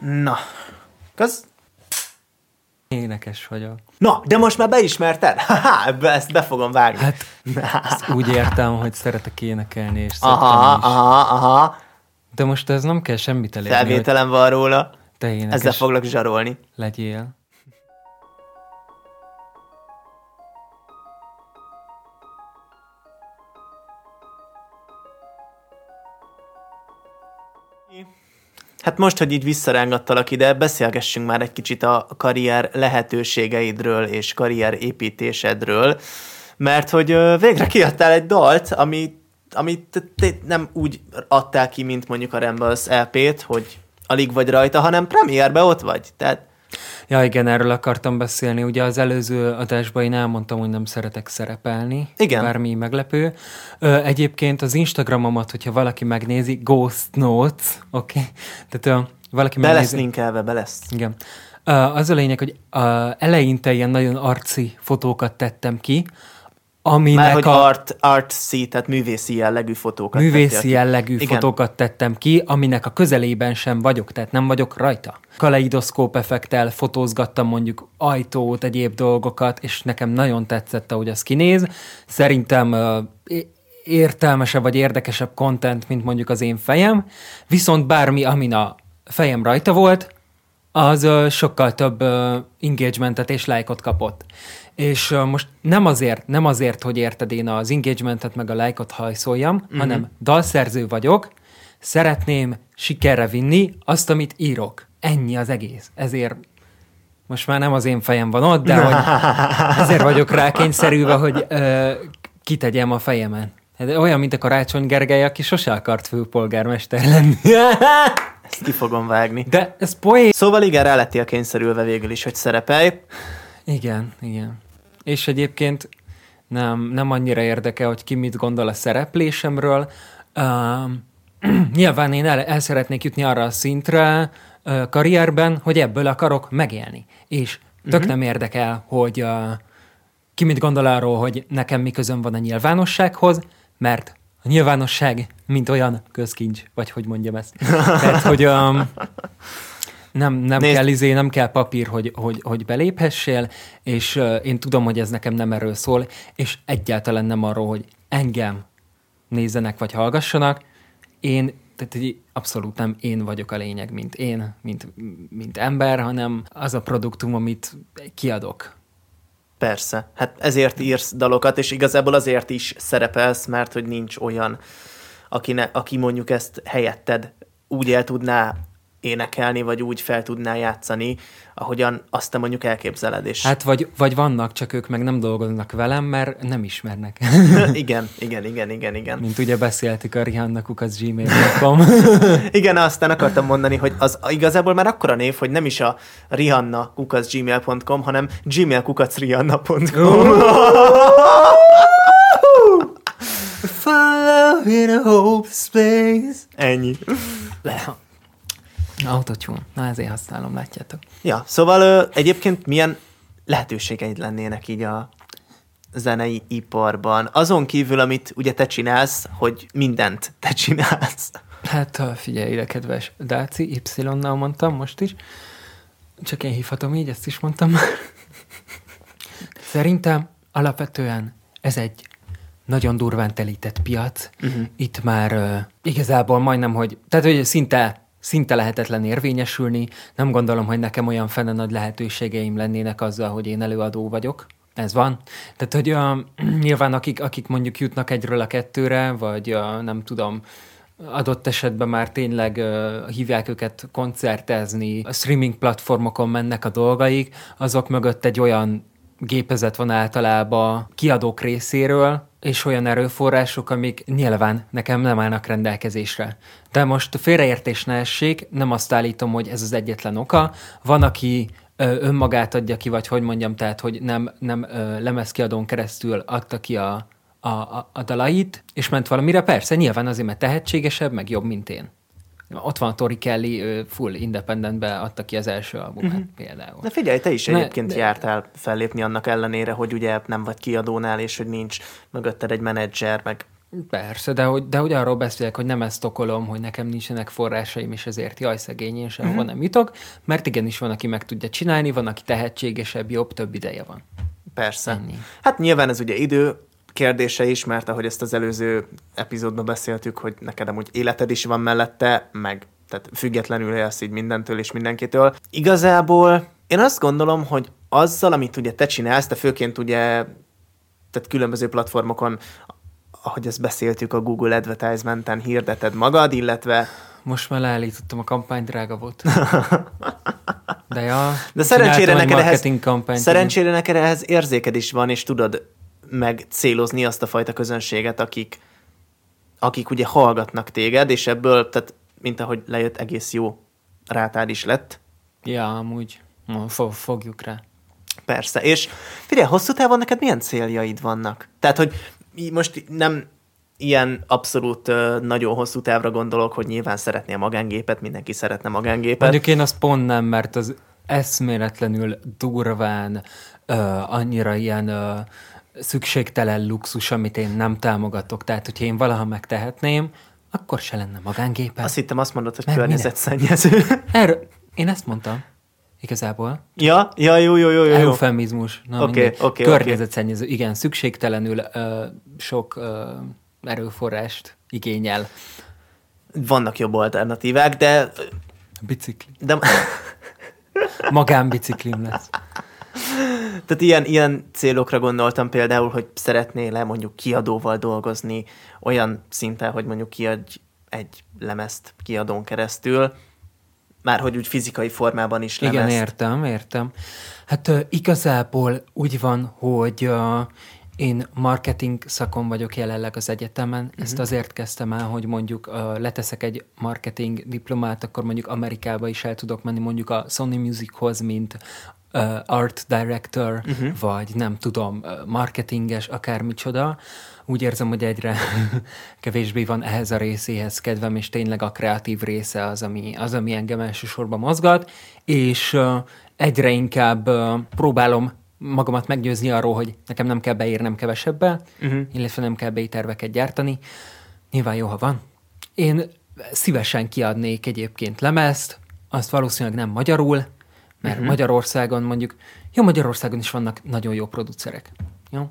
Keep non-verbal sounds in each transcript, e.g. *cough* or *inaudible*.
Na, kösz. Énekes vagyok. Na, de most már beismerted? *laughs* Haha, ebbe- ezt be fogom vágni. Hát ezt úgy *laughs* értem, hogy szeretek énekelni, és aha, is. aha, aha. De most ez nem kell semmit elérni, hogy Felvételem van róla. te énekes Ezzel foglak zsarolni. legyél. Hát most, hogy így visszarángattalak ide, beszélgessünk már egy kicsit a karrier lehetőségeidről és karrier építésedről, mert hogy végre kiadtál egy dalt, ami, amit nem úgy adtál ki, mint mondjuk a Rambles LP-t, hogy alig vagy rajta, hanem premierbe ott vagy. Tehát Ja, igen, erről akartam beszélni. Ugye az előző adásban én elmondtam, hogy nem szeretek szerepelni. Igen. Bármi meglepő. Ö, egyébként az Instagramomat, hogyha valaki megnézi, Ghost Notes, oké? Okay? Tehát ö, valaki be lesz megnézi... linkelve, be lesz. Igen. Ö, az a lényeg, hogy ö, eleinte ilyen nagyon arci fotókat tettem ki, aminek Már hogy a... art, artsy, tehát művészi jellegű fotókat tettél művészi ki. jellegű Igen. fotókat tettem ki, aminek a közelében sem vagyok, tehát nem vagyok rajta. Kaleidoszkóp effektel fotózgattam mondjuk ajtót, egyéb dolgokat, és nekem nagyon tetszett, ahogy az kinéz. Szerintem értelmesebb vagy érdekesebb content, mint mondjuk az én fejem, viszont bármi, amin a fejem rajta volt, az sokkal több ö, engagementet és lájkot kapott. És most nem azért, nem azért, hogy érted én az engagementet meg a lájkot hajszoljam, Mhm. mm-hmm. hanem dalszerző vagyok, szeretném sikerre vinni azt, amit írok. Ennyi az egész. Ezért most már nem az én fejem van ott, de hogy *laughs* ezért vagyok rá kényszerülve, hogy ö, kitegyem a fejemen. Hát Olyan, mint a Karácsony Gergely, aki sose akart főpolgármester lenni. *laughs* Ezt ki fogom vágni. De ez poén. Szóval igen, rá lettél kényszerülve végül is, hogy szerepelj. Igen, igen. És egyébként nem, nem annyira érdekel, hogy ki mit gondol a szereplésemről. Um, *clears throat* nyilván én el, el szeretnék jutni arra a szintre uh, karrierben, hogy ebből akarok megélni. És tök uh-huh. nem érdekel, hogy uh, ki mit gondol arról, hogy nekem mi közöm van a nyilvánossághoz, mert a nyilvánosság, mint olyan közkincs, vagy hogy mondjam ezt. *laughs* Tehát, hogy um, nem, nem Nézd- kell izé, nem kell papír, hogy, hogy, hogy beléphessél, és uh, én tudom, hogy ez nekem nem erről szól, és egyáltalán nem arról, hogy engem nézzenek vagy hallgassanak. Én, tehát így abszolút nem én vagyok a lényeg, mint én, mint, mint ember, hanem az a produktum, amit kiadok. Persze. Hát ezért írsz dalokat, és igazából azért is szerepelsz, mert hogy nincs olyan, aki, ne, aki mondjuk ezt helyetted úgy el tudná énekelni, vagy úgy fel tudná játszani, ahogyan azt te mondjuk elképzeled. És Hát vagy, vagy vannak, csak ők meg nem dolgoznak velem, mert nem ismernek. *laughs* igen, igen, igen, igen, igen. Mint ugye beszéltük a Rihanna az gmail.com. *laughs* Igen, aztán akartam mondani, hogy az igazából már akkora név, hogy nem is a rihanna gmail.com, hanem gmail.rihanna.com. Follow in a hopeless place. Ennyi. *laughs* Autotune. Na ezért használom, látjátok. Ja, szóval ö, egyébként milyen lehetőségeid lennének így a zenei iparban? Azon kívül, amit ugye te csinálsz, hogy mindent te csinálsz. Hát figyelj ide, kedves Dáci, Y-nal mondtam most is. Csak én hívhatom így, ezt is mondtam már. Szerintem alapvetően ez egy nagyon durván telített piac. Uh-huh. Itt már uh, igazából majdnem, hogy, tehát hogy szinte, szinte lehetetlen érvényesülni. Nem gondolom, hogy nekem olyan fene nagy lehetőségeim lennének azzal, hogy én előadó vagyok. Ez van. Tehát, hogy uh, *clears throat* nyilván akik, akik mondjuk jutnak egyről a kettőre, vagy uh, nem tudom, adott esetben már tényleg uh, hívják őket koncertezni, a streaming platformokon mennek a dolgaik, azok mögött egy olyan gépezet van általában kiadók részéről, és olyan erőforrások, amik nyilván nekem nem állnak rendelkezésre. De most félreértés ne essék, nem azt állítom, hogy ez az egyetlen oka. Van, aki önmagát adja ki, vagy hogy mondjam, tehát, hogy nem, nem lemezkiadón keresztül adta ki a, a, a dalait, és ment valamire. Persze, nyilván azért, mert tehetségesebb, meg jobb, mint én. Ott van Tori Kelly, ő full independentbe adta ki az első albumát uh-huh. például. De figyelj, te is Ne- egyébként de- jártál fellépni annak ellenére, hogy ugye nem vagy kiadónál, és hogy nincs mögötted egy menedzser, meg Persze, de hogy, de hogy arról beszélek, hogy nem ezt okolom, hogy nekem nincsenek forrásaim, és ezért jaj, szegény, én sehova uh-huh. nem jutok, mert igenis van, aki meg tudja csinálni, van, aki tehetségesebb, jobb, több ideje van. Persze. Ennyi. Hát nyilván ez ugye idő kérdése is, mert ahogy ezt az előző epizódban beszéltük, hogy neked amúgy életed is van mellette, meg tehát függetlenül élsz így mindentől és mindenkitől. Igazából én azt gondolom, hogy azzal, amit ugye te csinálsz, te főként ugye tehát különböző platformokon, ahogy ezt beszéltük, a Google Advertisement-en hirdeted magad, illetve Most már leállítottam a kampány, drága volt. *laughs* De ja, De szerencsére neked, ehhez, kampányt. szerencsére neked ehhez érzéked is van, és tudod meg célozni azt a fajta közönséget, akik, akik ugye hallgatnak téged, és ebből, tehát mint ahogy lejött, egész jó rátád is lett. Ja, amúgy fogjuk rá. Persze. És figyelj, hosszú távon neked milyen céljaid vannak? Tehát, hogy most nem ilyen abszolút nagyon hosszú távra gondolok, hogy nyilván szeretnél magángépet, mindenki szeretne magángépet. Mondjuk én azt pont nem, mert az eszméletlenül durván, ö, annyira ilyen ö, szükségtelen luxus, amit én nem támogatok. Tehát, hogyha én valaha megtehetném, akkor se lenne magángépen. Azt hittem, azt mondod, hogy Mert környezetszennyező. Erről, én ezt mondtam. Igazából. ja, ja, jó, jó, jó, jó. Eufemizmus. Na, Oké, mindegy. oké, Környezetszennyező. Igen, szükségtelenül ö, sok ö, erőforrást igényel. Vannak jobb alternatívák, de, Bicikli. de Magánbiciklim lesz. Tehát ilyen, ilyen célokra gondoltam például, hogy szeretnél-e mondjuk kiadóval dolgozni olyan szinten, hogy mondjuk kiadj egy lemezt kiadón keresztül, már hogy úgy fizikai formában is lemezt. Igen, értem, értem. Hát ö, igazából úgy van, hogy ö, én marketing szakon vagyok jelenleg az egyetemen. Uh-huh. Ezt azért kezdtem el, hogy mondjuk ö, leteszek egy marketing diplomát, akkor mondjuk Amerikába is el tudok menni, mondjuk a Sony Musichoz, mint art director, uh-huh. vagy nem tudom, ö, marketinges, akármicsoda. Úgy érzem, hogy egyre *laughs* kevésbé van ehhez a részéhez kedvem, és tényleg a kreatív része az, ami, az, ami engem elsősorban mozgat, és ö, egyre inkább próbálom magamat meggyőzni arról, hogy nekem nem kell beírnem kevesebbe, uh-huh. illetve nem kell B-terveket gyártani. Nyilván jó, ha van. Én szívesen kiadnék egyébként lemezt, azt valószínűleg nem magyarul, mert uh-huh. Magyarországon mondjuk, jó, Magyarországon is vannak nagyon jó producerek, jó?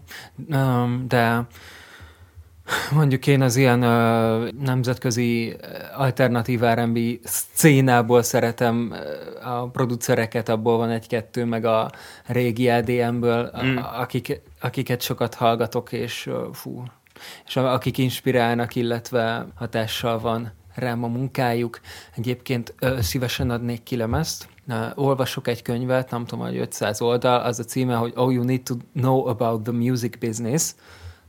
De mondjuk én az ilyen ö, nemzetközi alternatív R&B szcénából szeretem a producereket, abból van egy-kettő, meg a régi EDM-ből, mm. akik, akiket sokat hallgatok, és fú, és akik inspirálnak, illetve hatással van rám a munkájuk. Egyébként ö, szívesen adnék ki lemezt. Ö, Olvasok egy könyvet, nem tudom, hogy 500 oldal, az a címe, hogy Oh, you need to know about the music business.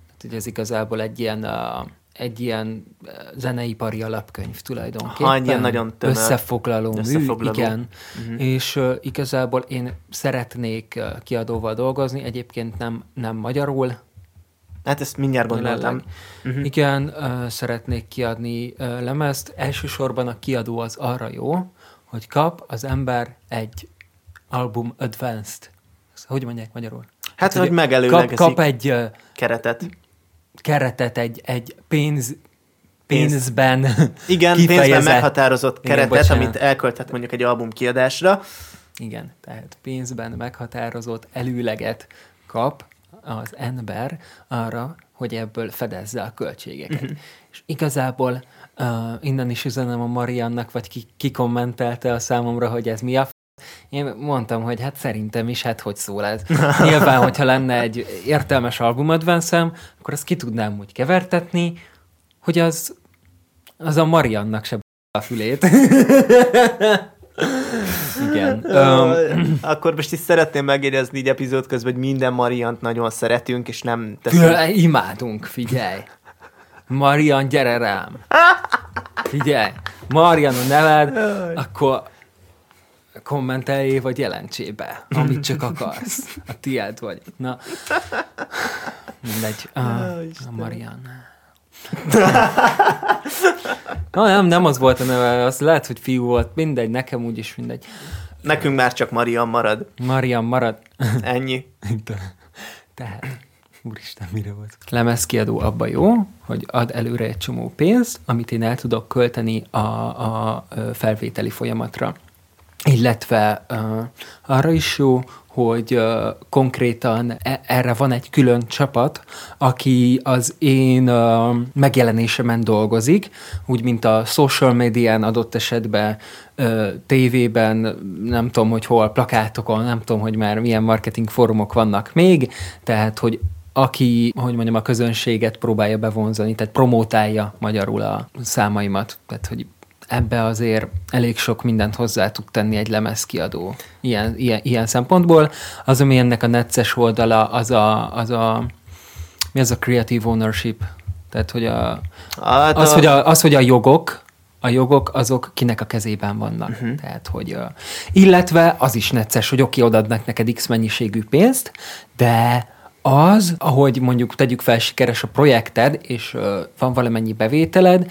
Tehát, hogy ez igazából egy ilyen, uh, egy ilyen zeneipari alapkönyv tulajdonképpen. Ha, egy ilyen nagyon tömör. Összefoglaló, Összefoglaló. mű, igen. Uh-huh. És uh, igazából én szeretnék uh, kiadóval dolgozni, egyébként nem, nem magyarul, Hát ezt mindjárt gondoltam. Uh-huh. Igen, uh, szeretnék kiadni uh, lemezt. Elsősorban a kiadó az arra jó, hogy kap az ember egy album advanced. Ezt Hogy mondják magyarul? Hát, hogy kap, megelőlegezik kap egy uh, keretet. keretet, egy, egy pénz, pénzben *laughs* Igen, pénzben meghatározott Igen, keretet, bocsánat. amit elkölthet mondjuk egy album kiadásra. Igen, tehát pénzben meghatározott előleget kap az ember arra, hogy ebből fedezze a költségeket. Uh-huh. És igazából uh, innen is üzenem a Mariannak, vagy ki, ki kommentelte a számomra, hogy ez mi a f- én mondtam, hogy hát szerintem is, hát hogy szól ez. *laughs* Nyilván, hogyha lenne egy értelmes albumadvanszem, akkor azt ki tudnám úgy kevertetni, hogy az, az a Mariannak se a fülét. *laughs* Igen. Um, Akkor most is szeretném megjegyezni így epizód közben, hogy minden Mariant nagyon szeretünk, és nem teszünk. Imádunk, figyelj! Marian, gyere rám! *laughs* Figyelj! Marian a neved, akkor kommenteljé, vagy jelentsél be, amit csak akarsz. A tiéd vagy. Na, mindegy. A, a Marian. Na, nem, nem az volt a neve, az lehet, hogy fiú volt. Mindegy, nekem úgyis mindegy. Nekünk már csak Marian marad. Marian marad. Ennyi. *laughs* Tehát. Úristen, mire volt? Lemezkiadó abba jó, hogy ad előre egy csomó pénzt, amit én el tudok költeni a, a felvételi folyamatra. Illetve uh, arra is jó, hogy uh, konkrétan e- erre van egy külön csapat, aki az én uh, megjelenésemen dolgozik, úgy mint a social médián adott esetben, uh, tévében, nem tudom, hogy hol, plakátokon, nem tudom, hogy már milyen marketing fórumok vannak még, tehát, hogy aki, hogy mondjam, a közönséget próbálja bevonzani, tehát promótálja magyarul a számaimat, tehát, hogy ebbe azért elég sok mindent hozzá tud tenni egy lemezkiadó ilyen, ilyen, ilyen szempontból. Az, ami ennek a necces oldala, az a, az a mi az a creative ownership? Tehát, hogy a, hát az, a... Hogy a, az, hogy a jogok, a jogok azok kinek a kezében vannak. Uh-huh. Tehát, hogy, illetve az is necces, hogy oké, odaadnak neked X mennyiségű pénzt, de az, ahogy mondjuk tegyük fel sikeres a projekted, és uh, van valamennyi bevételed,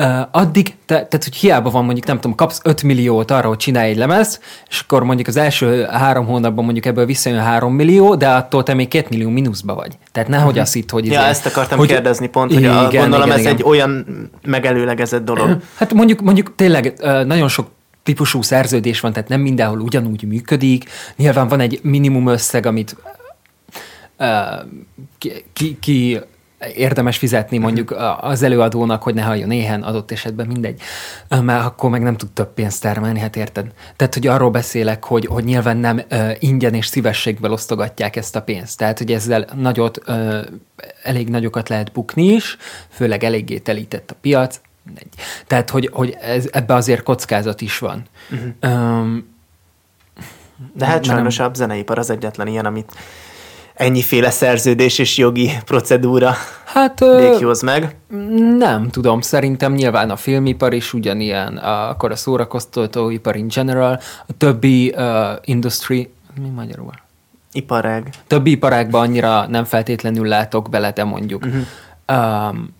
Uh, addig, te, tehát hogy hiába van mondjuk, nem tudom, kapsz 5 milliót arra, hogy csinálj egy lemez, és akkor mondjuk az első három hónapban mondjuk ebből visszajön 3 millió, de attól te még 2 millió mínuszba vagy. Tehát nehogy uh-huh. azt itt, hogy... Ja, izé, ezt akartam hogy, kérdezni pont, hogy igen, a, gondolom igen, ez igen. egy olyan megelőlegezett dolog. *clears throat* Hát mondjuk, mondjuk tényleg nagyon sok típusú szerződés van, tehát nem mindenhol ugyanúgy működik. Nyilván van egy minimum összeg, amit ki, ki érdemes fizetni mondjuk az előadónak, hogy ne halljon éhen, adott esetben mindegy, mert akkor meg nem tud több pénzt termelni, hát érted? Tehát, hogy arról beszélek, hogy, hogy nyilván nem uh, ingyen és szívességből osztogatják ezt a pénzt. Tehát, hogy ezzel nagyot, uh, elég nagyokat lehet bukni is, főleg eléggé telített a piac. Mindegy. Tehát, hogy, hogy ez, ebbe azért kockázat is van. Uh-huh. Um, De hát sajnos nem... a zeneipar az egyetlen ilyen, amit ennyiféle szerződés és jogi procedúra hát, békjóz meg? Nem tudom, szerintem nyilván a filmipar is ugyanilyen, akkor a szórakoztatóipar in general, a többi uh, industry, mi magyarul? Iparág. Többi iparágban annyira nem feltétlenül látok bele, de mondjuk. Uh-huh. Um,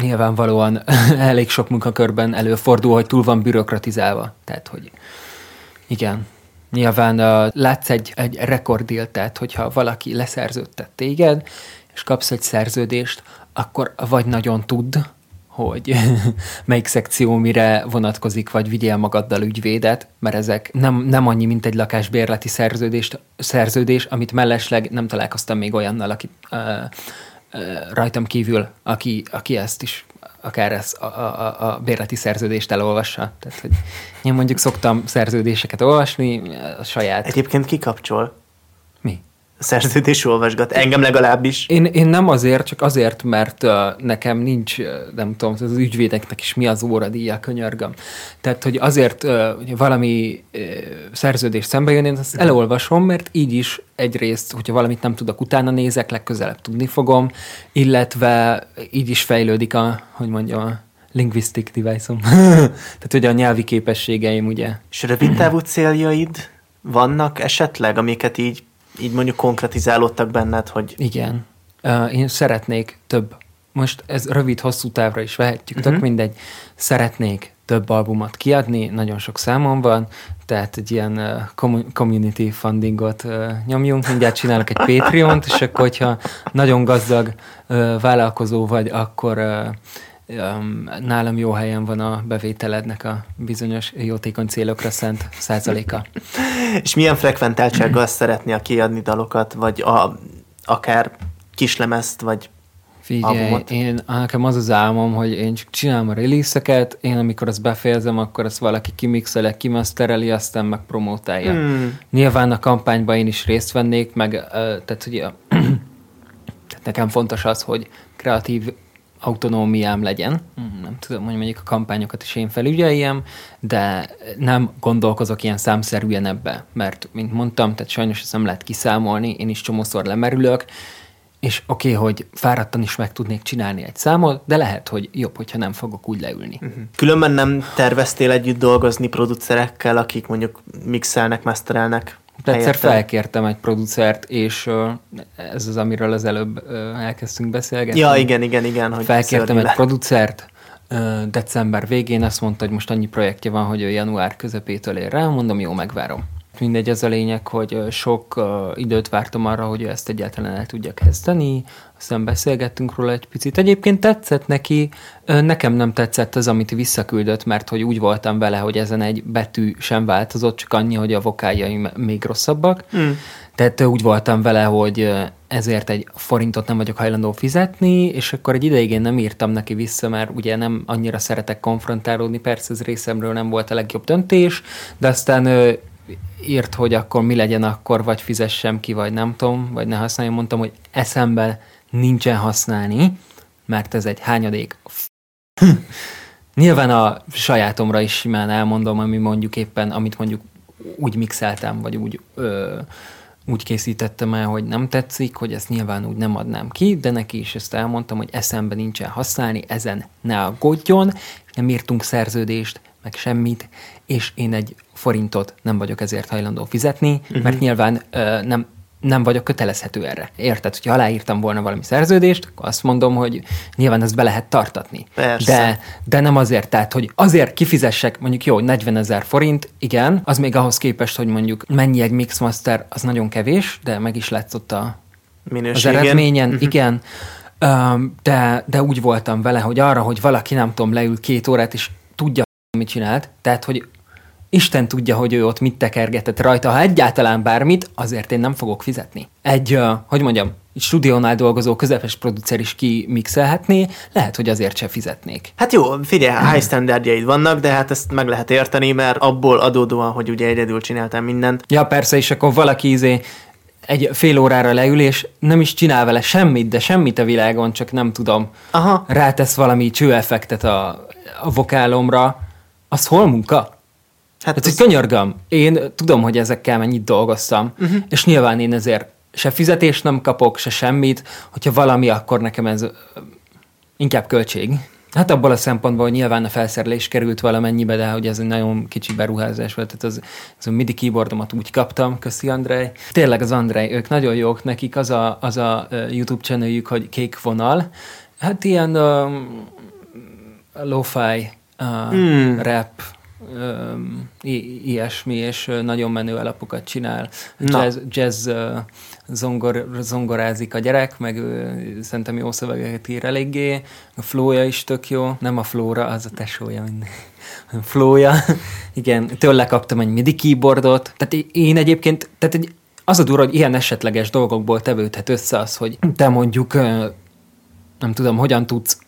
nyilvánvalóan *laughs* elég sok munkakörben előfordul, hogy túl van bürokratizálva. Tehát, hogy igen, Nyilván uh, látsz egy, egy rekorddílt, tehát hogyha valaki leszerződtet téged, és kapsz egy szerződést, akkor vagy nagyon tud, hogy *laughs* melyik szekció mire vonatkozik, vagy vigyél magaddal ügyvédet, mert ezek nem, nem annyi, mint egy lakásbérleti szerződést, szerződés, amit mellesleg nem találkoztam még olyannal, aki uh, rajtam kívül, aki, aki ezt is akár ez a, a, a bérleti szerződést elolvassa. Tehát, hogy én mondjuk szoktam szerződéseket olvasni, a saját... Egyébként kikapcsol? Szerződés olvasgat, engem legalábbis. Én, én nem azért, csak azért, mert uh, nekem nincs, uh, nem tudom, az ügyvédeknek is mi az óradíja, könyörgöm. Tehát, hogy azért uh, hogy valami uh, szerződés szembe jön, én azt elolvasom, mert így is egyrészt, hogyha valamit nem tudok, utána nézek, legközelebb tudni fogom, illetve így is fejlődik a, hogy mondjam, a linguistic device-om. *laughs* Tehát, hogy a nyelvi képességeim, ugye. És rövid távú céljaid vannak esetleg, amiket így így mondjuk konkretizálódtak benned, hogy... Igen. Uh, én szeretnék több. Most ez rövid-hosszú távra is vehetjük, uh-huh. tök mindegy. Szeretnék több albumot kiadni, nagyon sok számom van, tehát egy ilyen uh, community fundingot uh, nyomjunk, mindjárt csinálok egy Patreon-t, és akkor, hogyha nagyon gazdag uh, vállalkozó vagy, akkor nálam jó helyen van a bevételednek a bizonyos jótékony célokra szent százaléka. *laughs* És milyen frekventáltsággal *clears throat* szeretné a kiadni dalokat, vagy a, akár kislemezt, vagy Figyelj, albumot? én, nekem az az álmom, hogy én csak csinálom a release én amikor azt befejezem, akkor azt valaki kimixele, kimastereli, aztán meg promótálja. Hmm. Nyilván a kampányban én is részt vennék, meg tehát ugye *clears throat* tehát nekem fontos az, hogy kreatív autonómiám legyen. Hmm, nem tudom, hogy mondjuk a kampányokat is én felügyeljem, de nem gondolkozok ilyen számszerűen ebbe, mert, mint mondtam, tehát sajnos ezt nem lehet kiszámolni, én is csomószor lemerülök, és oké, okay, hogy fáradtan is meg tudnék csinálni egy számot, de lehet, hogy jobb, hogyha nem fogok úgy leülni. Uh-huh. Különben nem terveztél együtt dolgozni producerekkel, akik mondjuk mixelnek, masterelnek Egyszer felkértem egy producert, és ez az, amiről az előbb elkezdtünk beszélgetni. Ja, igen, igen, igen. Hogy felkértem egy le. producert, december végén azt mondta, hogy most annyi projektje van, hogy ő január közepétől ér rá, mondom, jó, megvárom. Mindegy, az a lényeg, hogy sok időt vártam arra, hogy ezt egyáltalán el tudja kezdeni, aztán beszélgettünk róla egy picit. Egyébként tetszett neki, nekem nem tetszett az, amit visszaküldött, mert hogy úgy voltam vele, hogy ezen egy betű sem változott, csak annyi, hogy a vokáljaim még rosszabbak. Mm. Tehát úgy voltam vele, hogy ezért egy forintot nem vagyok hajlandó fizetni, és akkor egy ideig én nem írtam neki vissza, mert ugye nem annyira szeretek konfrontálódni, persze ez részemről nem volt a legjobb döntés, de aztán írt, hogy akkor mi legyen akkor, vagy fizessem ki, vagy nem tudom, vagy ne használjam. Mondtam, hogy eszembe nincsen használni, mert ez egy hányadék. *laughs* Nyilván a sajátomra is simán elmondom, ami mondjuk éppen, amit mondjuk úgy mixeltem, vagy úgy, ö, úgy készítettem el, hogy nem tetszik, hogy ezt nyilván úgy nem adnám ki, de neki is ezt elmondtam, hogy eszembe nincsen használni, ezen ne aggódjon, nem írtunk szerződést, meg semmit, és én egy forintot nem vagyok ezért hajlandó fizetni, uh-huh. mert nyilván ö, nem, nem vagyok kötelezhető erre. Érted? Hogyha aláírtam volna valami szerződést, akkor azt mondom, hogy nyilván ezt be lehet tartatni. Persze. De, de nem azért, tehát, hogy azért kifizessek mondjuk jó, 40 ezer forint, igen, az még ahhoz képest, hogy mondjuk mennyi egy Mixmaster, az nagyon kevés, de meg is látszott a, az eredményen, uh-huh. igen. De, de úgy voltam vele, hogy arra, hogy valaki nem tudom, leül két órát, és tudja, mit csinált, tehát, hogy Isten tudja, hogy ő ott mit tekergetett rajta, ha egyáltalán bármit, azért én nem fogok fizetni. Egy, uh, hogy mondjam, egy stúdiónál dolgozó közepes producer is kimixelhetné, lehet, hogy azért se fizetnék. Hát jó, figyelj, high standardjaid vannak, de hát ezt meg lehet érteni, mert abból adódóan, hogy ugye egyedül csináltam mindent. Ja, persze, és akkor valaki izé egy fél órára leül, és nem is csinál vele semmit, de semmit a világon, csak nem tudom, Aha. rátesz valami csőeffektet a, a vokálomra, az hol munka? Hát, hát az... hogy könyörgöm, én tudom, hogy ezekkel mennyit dolgoztam, uh-huh. és nyilván én ezért se fizetést nem kapok, se semmit, hogyha valami, akkor nekem ez inkább költség. Hát abból a szempontból, hogy nyilván a felszerelés került valamennyibe, de hogy ez egy nagyon kicsi beruházás volt, tehát az, az a MIDI keyboardomat úgy kaptam, köszi Andrej. Tényleg az Andrej, ők nagyon jók, nekik az a, az a YouTube channel hogy kék vonal, hát ilyen uh, lo-fi uh, hmm. rap, i- ilyesmi, és nagyon menő alapokat csinál. Na. Jazz, jazz zongor, zongorázik a gyerek, meg szerintem jó szövegeket ír eléggé. A flója is tök jó. Nem a flóra, az a tesója minden. *laughs* flója. *laughs* Igen, tőle kaptam egy MIDI keyboardot. Tehát én egyébként, tehát egy, az a durva, hogy ilyen esetleges dolgokból tevődhet össze az, hogy te mondjuk nem tudom, hogyan tudsz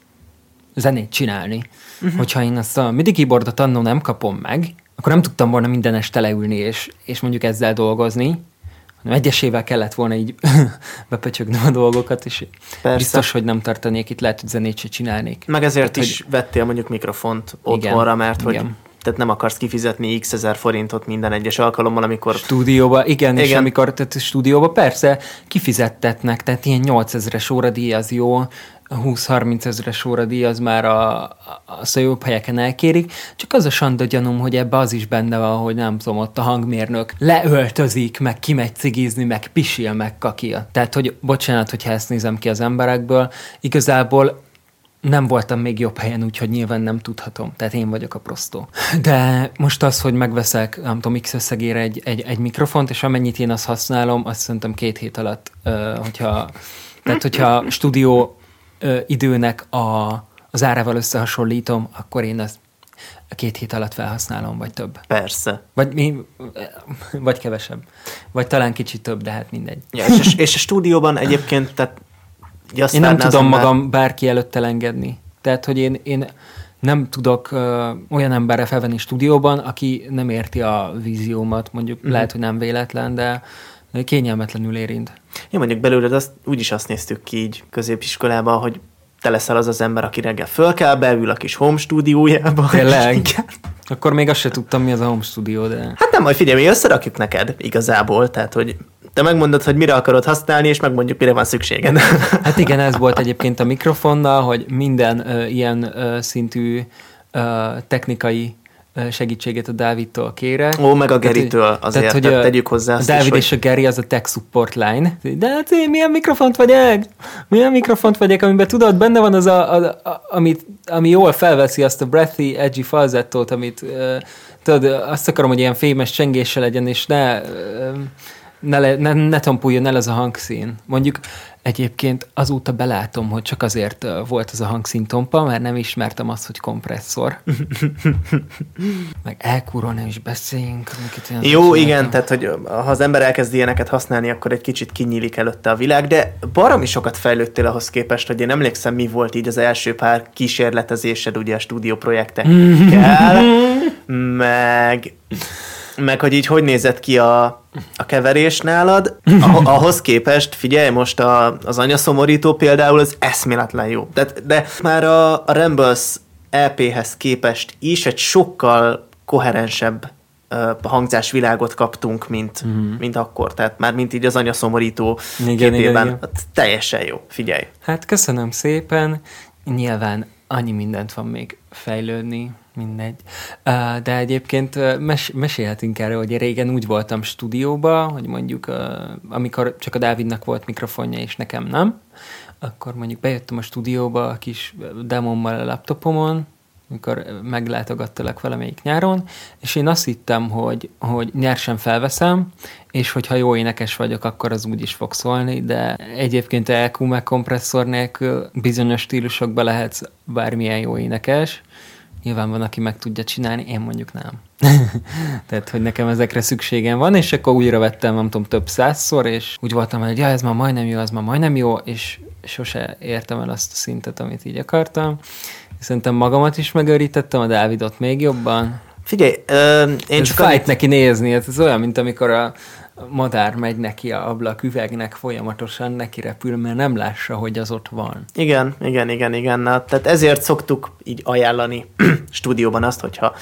zenét csinálni. Uh-huh. Hogyha én azt a MIDI keyboardot annó nem kapom meg, akkor nem tudtam volna minden este leülni és, és mondjuk ezzel dolgozni, hanem egyesével kellett volna így *laughs* bepöcsögni a dolgokat, és Persze. biztos, hogy nem tartanék itt, lehet, hogy zenét se csinálnék. Meg ezért tehát, is hogy... vettél mondjuk mikrofont otthonra, mert igen. hogy tehát nem akarsz kifizetni x ezer forintot minden egyes alkalommal, amikor... Stúdióba, igen, igen. és amikor tehát stúdióba persze kifizettetnek, tehát ilyen 8000-es óradíj az jó, 20-30 ezeres óradíj az már a, a jobb helyeken elkérik, csak az a sanda gyanúm, hogy ebbe az is benne van, hogy nem tudom, ott a hangmérnök leöltözik, meg kimegy cigizni, meg pisil, meg kakil. Tehát, hogy bocsánat, hogyha ezt nézem ki az emberekből, igazából nem voltam még jobb helyen, úgyhogy nyilván nem tudhatom. Tehát én vagyok a prostó. De most az, hogy megveszek, nem tudom, x összegére egy, egy, egy mikrofont, és amennyit én azt használom, azt szerintem két hét alatt, hogyha tehát, hogyha stúdió időnek a, az árával összehasonlítom, akkor én azt két hét alatt felhasználom, vagy több. Persze. Vagy, mi, vagy kevesebb. Vagy talán kicsit több, de hát mindegy. Ja, és, és a stúdióban egyébként, tehát én nem tudom magam bárki előtt elengedni. Tehát, hogy én, én nem tudok ö, olyan emberre felvenni stúdióban, aki nem érti a víziómat, mondjuk mm-hmm. lehet, hogy nem véletlen, de kényelmetlenül érint. Én mondjuk belőled azt, úgyis azt néztük ki így középiskolában, hogy te leszel az az ember, aki reggel föl kell, beül a kis home stúdiójába. Tényleg? *laughs* Akkor még azt se tudtam, mi az a home stúdió, de... Hát nem, majd figyelj, mi összerakjuk neked igazából, tehát hogy te megmondod, hogy mire akarod használni, és megmondjuk, mire van szükséged. *laughs* Hát igen, ez volt egyébként a mikrofonnal, hogy minden ö, ilyen ö, szintű ö, technikai segítséget a Dávidtól kérek. Ó, meg a Geritől azért, tehát, hogy tehát tegyük hozzá azt Dávid is, és a Geri az a tech support line. De hát én milyen mikrofont vegyek? Milyen mikrofont vegyek, amiben tudod, benne van az a, a, a amit, ami jól felveszi azt a breathy, edgy falzettót, amit uh, tudod, azt akarom, hogy ilyen fémes csengése legyen, és ne, uh, ne, ne, ne, ne tompuljon el az a hangszín. Mondjuk Egyébként azóta belátom, hogy csak azért volt az a hangszíntompa, mert nem ismertem azt, hogy kompresszor. *laughs* Meg elkúról nem is beszéljünk. Jó, igen, tehát hogy ha az ember elkezd ilyeneket használni, akkor egy kicsit kinyílik előtte a világ, de baromi sokat fejlődtél ahhoz képest, hogy én emlékszem, mi volt így az első pár kísérletezésed ugye a stúdióprojektekkel, *laughs* meg meg hogy így hogy nézett ki a, a keverés nálad, ahhoz képest, figyelj, most a, az anyaszomorító például az eszméletlen jó. De, de már a, a Rambles EP-hez képest is egy sokkal koherensebb hangzásvilágot kaptunk, mint, mm. mint akkor. Tehát már mint így az anyaszomorító igen, képében. Igen, igen. Hát teljesen jó, figyelj. Hát köszönöm szépen. Nyilván annyi mindent van még fejlődni, mindegy. De egyébként mes- mesélhetünk erről, hogy régen úgy voltam stúdióba, hogy mondjuk amikor csak a Dávidnak volt mikrofonja, és nekem nem, akkor mondjuk bejöttem a stúdióba a kis demommal a laptopomon, amikor meglátogattalak valamelyik nyáron, és én azt hittem, hogy, hogy nyersen felveszem, és hogyha jó énekes vagyok, akkor az úgy is fog szólni, de egyébként EQ meg kompresszor nélkül bizonyos stílusokba lehetsz bármilyen jó énekes, Nyilván van, aki meg tudja csinálni, én mondjuk nem. *laughs* Tehát, hogy nekem ezekre szükségem van, és akkor újra vettem, nem tudom, több százszor, és úgy voltam, hogy ja, ez már majdnem jó, ez már majdnem jó, és sose értem el azt a szintet, amit így akartam. Szerintem magamat is megőrítettem, a Dávidot még jobban. Figyelj, uh, én ez csak... Fájt neki nézni, ez olyan, mint amikor a madár megy neki a ablak üvegnek, folyamatosan neki repül, mert nem lássa, hogy az ott van. Igen, igen, igen, igen. Na, tehát ezért szoktuk így ajánlani *clears throat* stúdióban azt, hogyha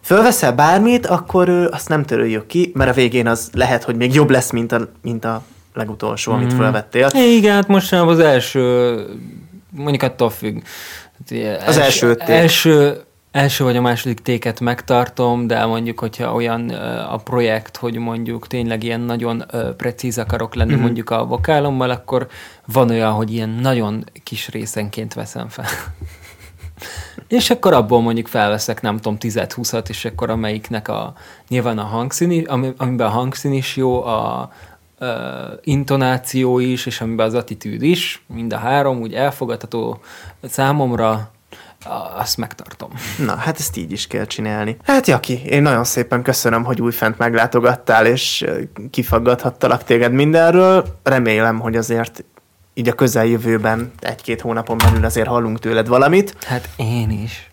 fölveszel bármit, akkor azt nem töröljük ki, mert a végén az lehet, hogy még jobb lesz, mint a, mint a legutolsó, amit mm. fölvettél. Igen, hát most az első, mondjuk attól függ. Hát, az első, első, első első vagy a második téket megtartom, de mondjuk, hogyha olyan a projekt, hogy mondjuk tényleg ilyen nagyon precíz akarok lenni uh-huh. mondjuk a vokálommal, akkor van olyan, hogy ilyen nagyon kis részenként veszem fel. *laughs* és akkor abból mondjuk felveszek, nem tudom, 10-20-at, és akkor amelyiknek a, nyilván a hangszín, amiben a hangszín is jó, a, uh, intonáció is, és amiben az attitűd is, mind a három úgy elfogadható számomra, azt megtartom. Na, hát ezt így is kell csinálni. Hát Jaki, én nagyon szépen köszönöm, hogy újfent meglátogattál, és kifaggathattalak téged mindenről. Remélem, hogy azért így a közeljövőben, egy-két hónapon belül azért hallunk tőled valamit. Hát én is.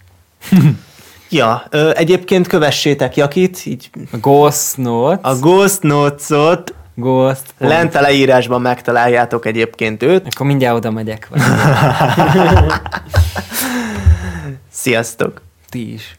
*laughs* ja, ö, egyébként kövessétek Jakit, így... A Ghost Notes. A Ghost Notes-ot Ghost. Lent a leírásban megtaláljátok egyébként őt. Akkor mindjárt oda megyek. *laughs* Sziasztok! Ti is.